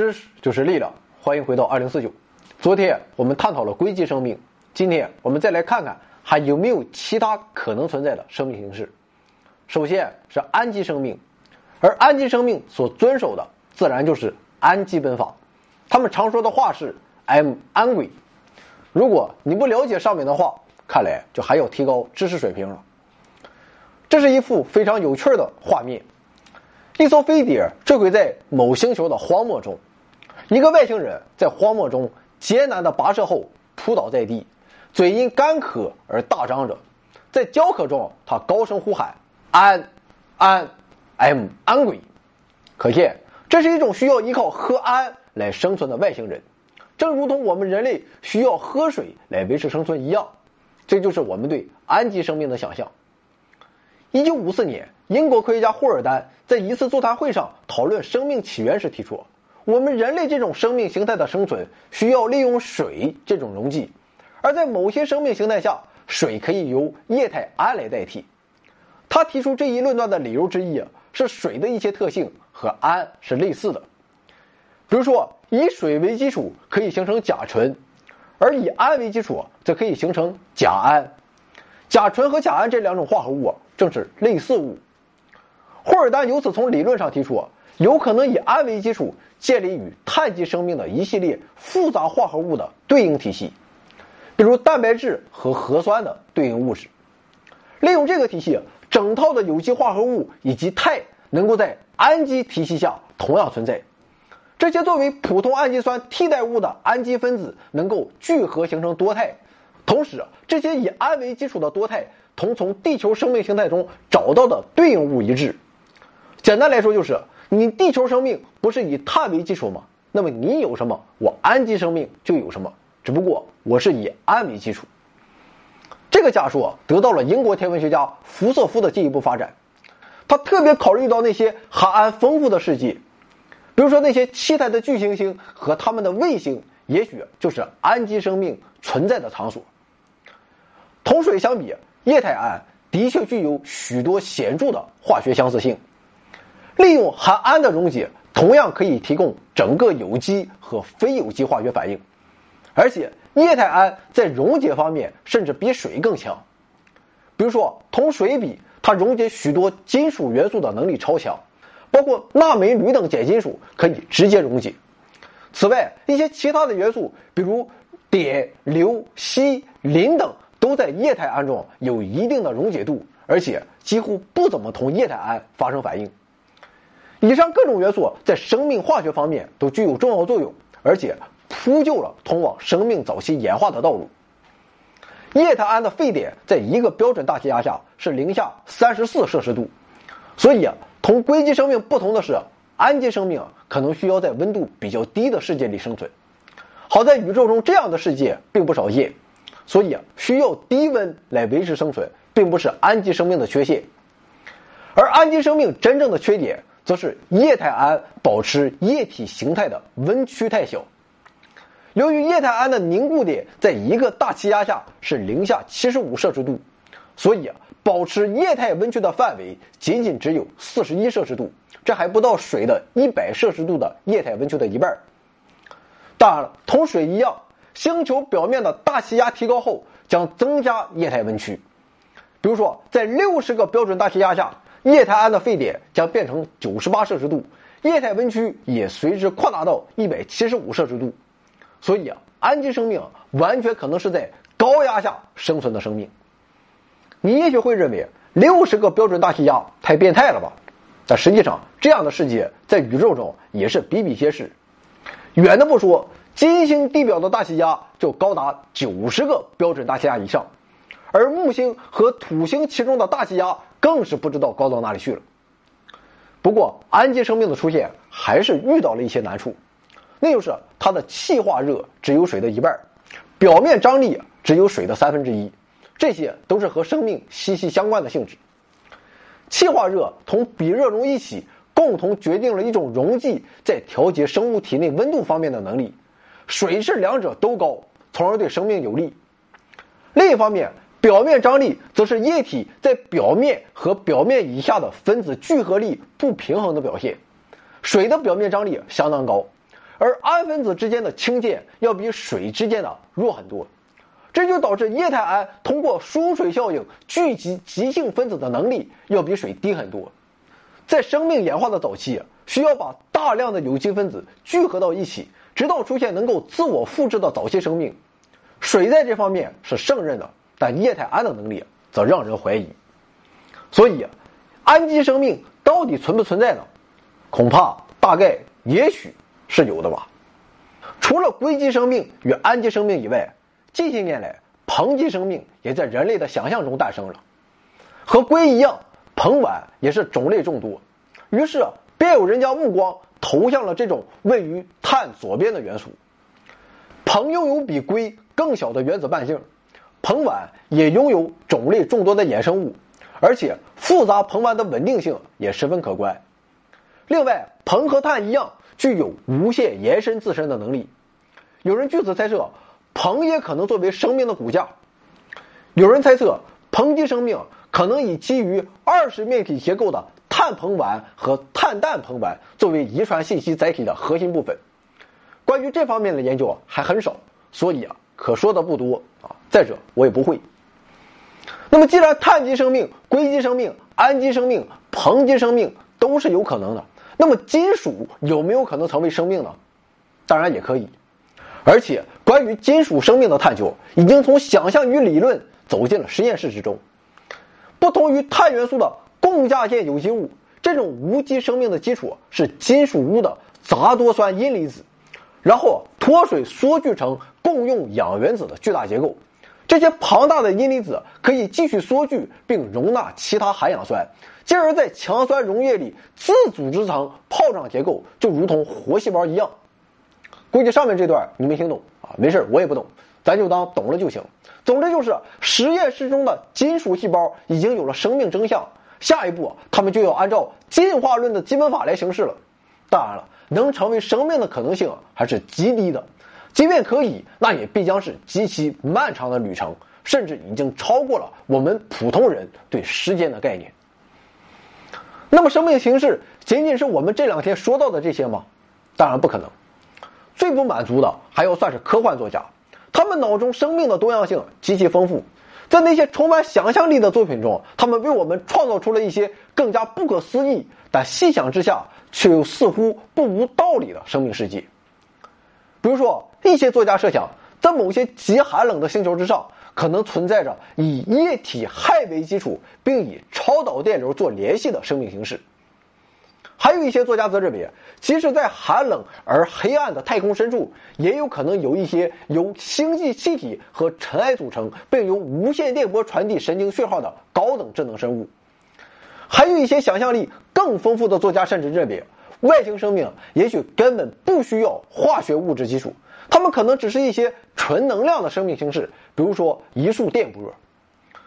知识就是力量，欢迎回到二零四九。昨天我们探讨了硅基生命，今天我们再来看看还有没有其他可能存在的生命形式。首先是氨基生命，而氨基生命所遵守的自然就是氨基本法。他们常说的话是 “M 氨轨”。如果你不了解上面的话，看来就还要提高知识水平了。这是一幅非常有趣的画面。一艘飞碟坠毁在某星球的荒漠中，一个外星人在荒漠中艰难的跋涉后扑倒在地，嘴因干渴而大张着，在焦渴中，他高声呼喊：“氨，氨，M 氨鬼。”可见，这是一种需要依靠喝氨来生存的外星人，正如同我们人类需要喝水来维持生存一样。这就是我们对氨基生命的想象。一九五四年。英国科学家霍尔丹在一次座谈会上讨论生命起源时提出，我们人类这种生命形态的生存需要利用水这种溶剂，而在某些生命形态下，水可以由液态氨来代替。他提出这一论断的理由之一是水的一些特性和氨是类似的，比如说以水为基础可以形成甲醇，而以氨为基础则可以形成甲胺。甲醇和甲胺这两种化合物正是类似物。霍尔丹由此从理论上提出，有可能以氨为基础建立与碳基生命的一系列复杂化合物的对应体系，比如蛋白质和核酸的对应物质。利用这个体系，整套的有机化合物以及肽能够在氨基体系下同样存在。这些作为普通氨基酸替代物的氨基分子能够聚合形成多肽，同时这些以氨为基础的多肽同从地球生命形态中找到的对应物一致。简单来说，就是你地球生命不是以碳为基础吗？那么你有什么，我氨基生命就有什么。只不过我是以氨为基础。这个假说得到了英国天文学家福瑟夫的进一步发展。他特别考虑到那些含氨丰富的世界，比如说那些气态的巨行星和它们的卫星，也许就是氨基生命存在的场所。同水相比，液态氨的确具有许多显著的化学相似性。利用含氨的溶解，同样可以提供整个有机和非有机化学反应，而且液态氨在溶解方面甚至比水更强。比如说，同水比，它溶解许多金属元素的能力超强，包括钠、镁、铝等碱金属可以直接溶解。此外，一些其他的元素，比如碘、硫、锡、磷等，都在液态氨中有一定的溶解度，而且几乎不怎么同液态氨发生反应。以上各种元素在生命化学方面都具有重要作用，而且铺就了通往生命早期演化的道路。液态氨的沸点在一个标准大气压下是零下三十四摄氏度，所以啊，同硅基生命不同的是，氨基生命可能需要在温度比较低的世界里生存。好在宇宙中这样的世界并不少见，所以啊，需要低温来维持生存，并不是氨基生命的缺陷。而氨基生命真正的缺点。则是液态氨保持液体形态的温区太小。由于液态氨的凝固点在一个大气压下是零下七十五摄氏度，所以啊，保持液态温区的范围仅仅只有四十一摄氏度，这还不到水的一百摄氏度的液态温区的一半。当然了，同水一样，星球表面的大气压提高后将增加液态温区。比如说，在六十个标准大气压下。液态氨的沸点将变成九十八摄氏度，液态温区也随之扩大到一百七十五摄氏度。所以啊，氨基生命完全可能是在高压下生存的生命。你也许会认为六十个标准大气压太变态了吧？但实际上，这样的世界在宇宙中也是比比皆是。远的不说，金星地表的大气压就高达九十个标准大气压以上，而木星和土星其中的大气压。更是不知道高到哪里去了。不过，氨基生命的出现还是遇到了一些难处，那就是它的气化热只有水的一半，表面张力只有水的三分之一，这些都是和生命息息相关的性质。气化热同比热容一起，共同决定了一种溶剂在调节生物体内温度方面的能力。水是两者都高，从而对生命有利。另一方面，表面张力则是液体在表面和表面以下的分子聚合力不平衡的表现。水的表面张力相当高，而氨分子之间的氢键要比水之间的弱很多，这就导致液态氨通过疏水效应聚集极性分子的能力要比水低很多。在生命演化的早期，需要把大量的有机分子聚合到一起，直到出现能够自我复制的早期生命。水在这方面是胜任的，但液态氨的能力则让人怀疑。所以，氨基生命到底存不存在呢？恐怕、大概、也许是有的吧。除了硅基生命与氨基生命以外，近些年来，硼基生命也在人类的想象中诞生了。和硅一样。硼烷也是种类众多，于是便有人将目光投向了这种位于碳左边的元素。硼拥有比硅更小的原子半径，硼烷也拥有种类众多的衍生物，而且复杂硼烷的稳定性也十分可观。另外，硼和碳一样具有无限延伸自身的能力。有人据此猜测，硼也可能作为生命的骨架。有人猜测，硼基生命。可能以基于二十面体结构的碳硼烷和碳氮硼烷作为遗传信息载体的核心部分。关于这方面的研究还很少，所以啊，可说的不多啊。再者，我也不会。那么，既然碳基生命、硅基生命、氨基生命、硼基生命都是有可能的，那么金属有没有可能成为生命呢？当然也可以。而且，关于金属生命的探究已经从想象与理论走进了实验室之中。不同于碳元素的共价键有机物，这种无机生命的基础是金属钨的杂多酸阴离子，然后脱水缩聚成共用氧原子的巨大结构。这些庞大的阴离子可以继续缩聚并容纳其他含氧酸，进而，在强酸溶液里自组织成泡状结构，就如同活细胞一样。估计上面这段你没听懂啊？没事我也不懂。咱就当懂了就行。总之就是，实验室中的金属细胞已经有了生命征象。下一步，他们就要按照进化论的基本法来行事了。当然了，能成为生命的可能性还是极低的。即便可以，那也必将是极其漫长的旅程，甚至已经超过了我们普通人对时间的概念。那么，生命形式仅仅是我们这两天说到的这些吗？当然不可能。最不满足的还要算是科幻作家。他们脑中生命的多样性极其丰富，在那些充满想象力的作品中，他们为我们创造出了一些更加不可思议，但细想之下却又似乎不无道理的生命世界。比如说，一些作家设想，在某些极寒冷的星球之上，可能存在着以液体氦为基础，并以超导电流做联系的生命形式。还有一些作家则认为，即使在寒冷而黑暗的太空深处，也有可能有一些由星际气体和尘埃组成，并由无线电波传递神经讯号的高等智能生物。还有一些想象力更丰富的作家甚至认为，外星生命也许根本不需要化学物质基础，它们可能只是一些纯能量的生命形式，比如说一束电波。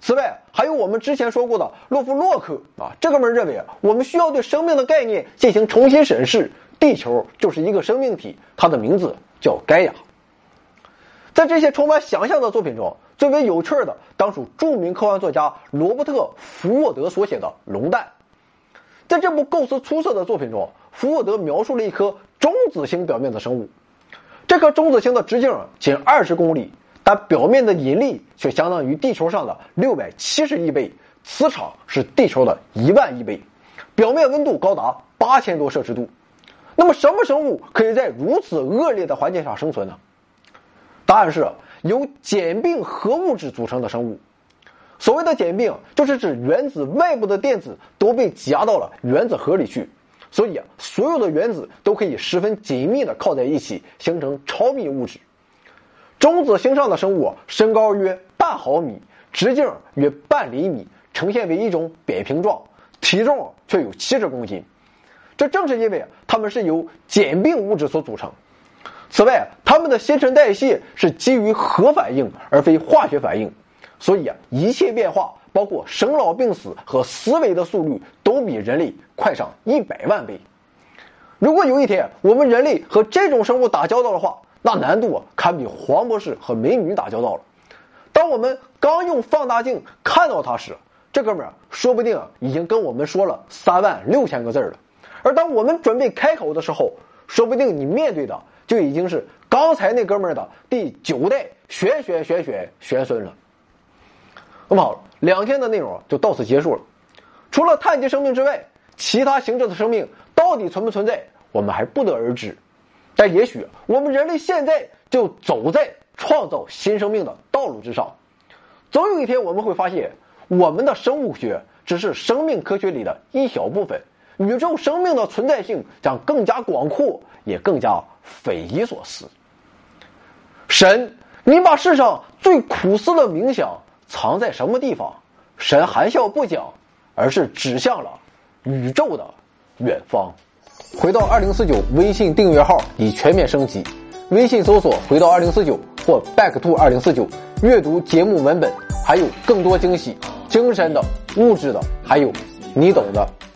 此外，还有我们之前说过的洛夫洛克啊，这哥们认为我们需要对生命的概念进行重新审视。地球就是一个生命体，它的名字叫盖亚。在这些充满想象的作品中，最为有趣的当属著名科幻作家罗伯特·福沃德所写的《龙蛋》。在这部构思出色的作品中，福沃德描述了一颗中子星表面的生物。这颗中子星的直径仅二十公里。但表面的引力却相当于地球上的六百七十亿倍，磁场是地球的一万亿倍，表面温度高达八千多摄氏度。那么，什么生物可以在如此恶劣的环境下生存呢？答案是由简并核物质组成的生物。所谓的简并，就是指原子外部的电子都被挤压到了原子核里去，所以啊，所有的原子都可以十分紧密的靠在一起，形成超密物质。中子星上的生物身高约半毫米，直径约半厘米，呈现为一种扁平状，体重却有七十公斤。这正是因为它们是由简并物质所组成。此外，它们的新陈代谢是基于核反应而非化学反应，所以啊，一切变化，包括生老病死和思维的速率，都比人类快上一百万倍。如果有一天我们人类和这种生物打交道的话，那难度啊，堪比黄博士和美女打交道了。当我们刚用放大镜看到他时，这哥们儿说不定已经跟我们说了三万六千个字了。而当我们准备开口的时候，说不定你面对的就已经是刚才那哥们儿的第九代玄玄玄玄玄孙了。那么好，两天的内容就到此结束了。除了碳基生命之外，其他形式的生命到底存不存在，我们还不得而知。但也许我们人类现在就走在创造新生命的道路之上。总有一天，我们会发现，我们的生物学只是生命科学里的一小部分。宇宙生命的存在性将更加广阔，也更加匪夷所思。神，你把世上最苦思的冥想藏在什么地方？神含笑不讲，而是指向了宇宙的远方。回到二零四九微信订阅号已全面升级，微信搜索“回到二零四九”或 “back to 二零四九”，阅读节目文本，还有更多惊喜，精神的、物质的，还有你懂的。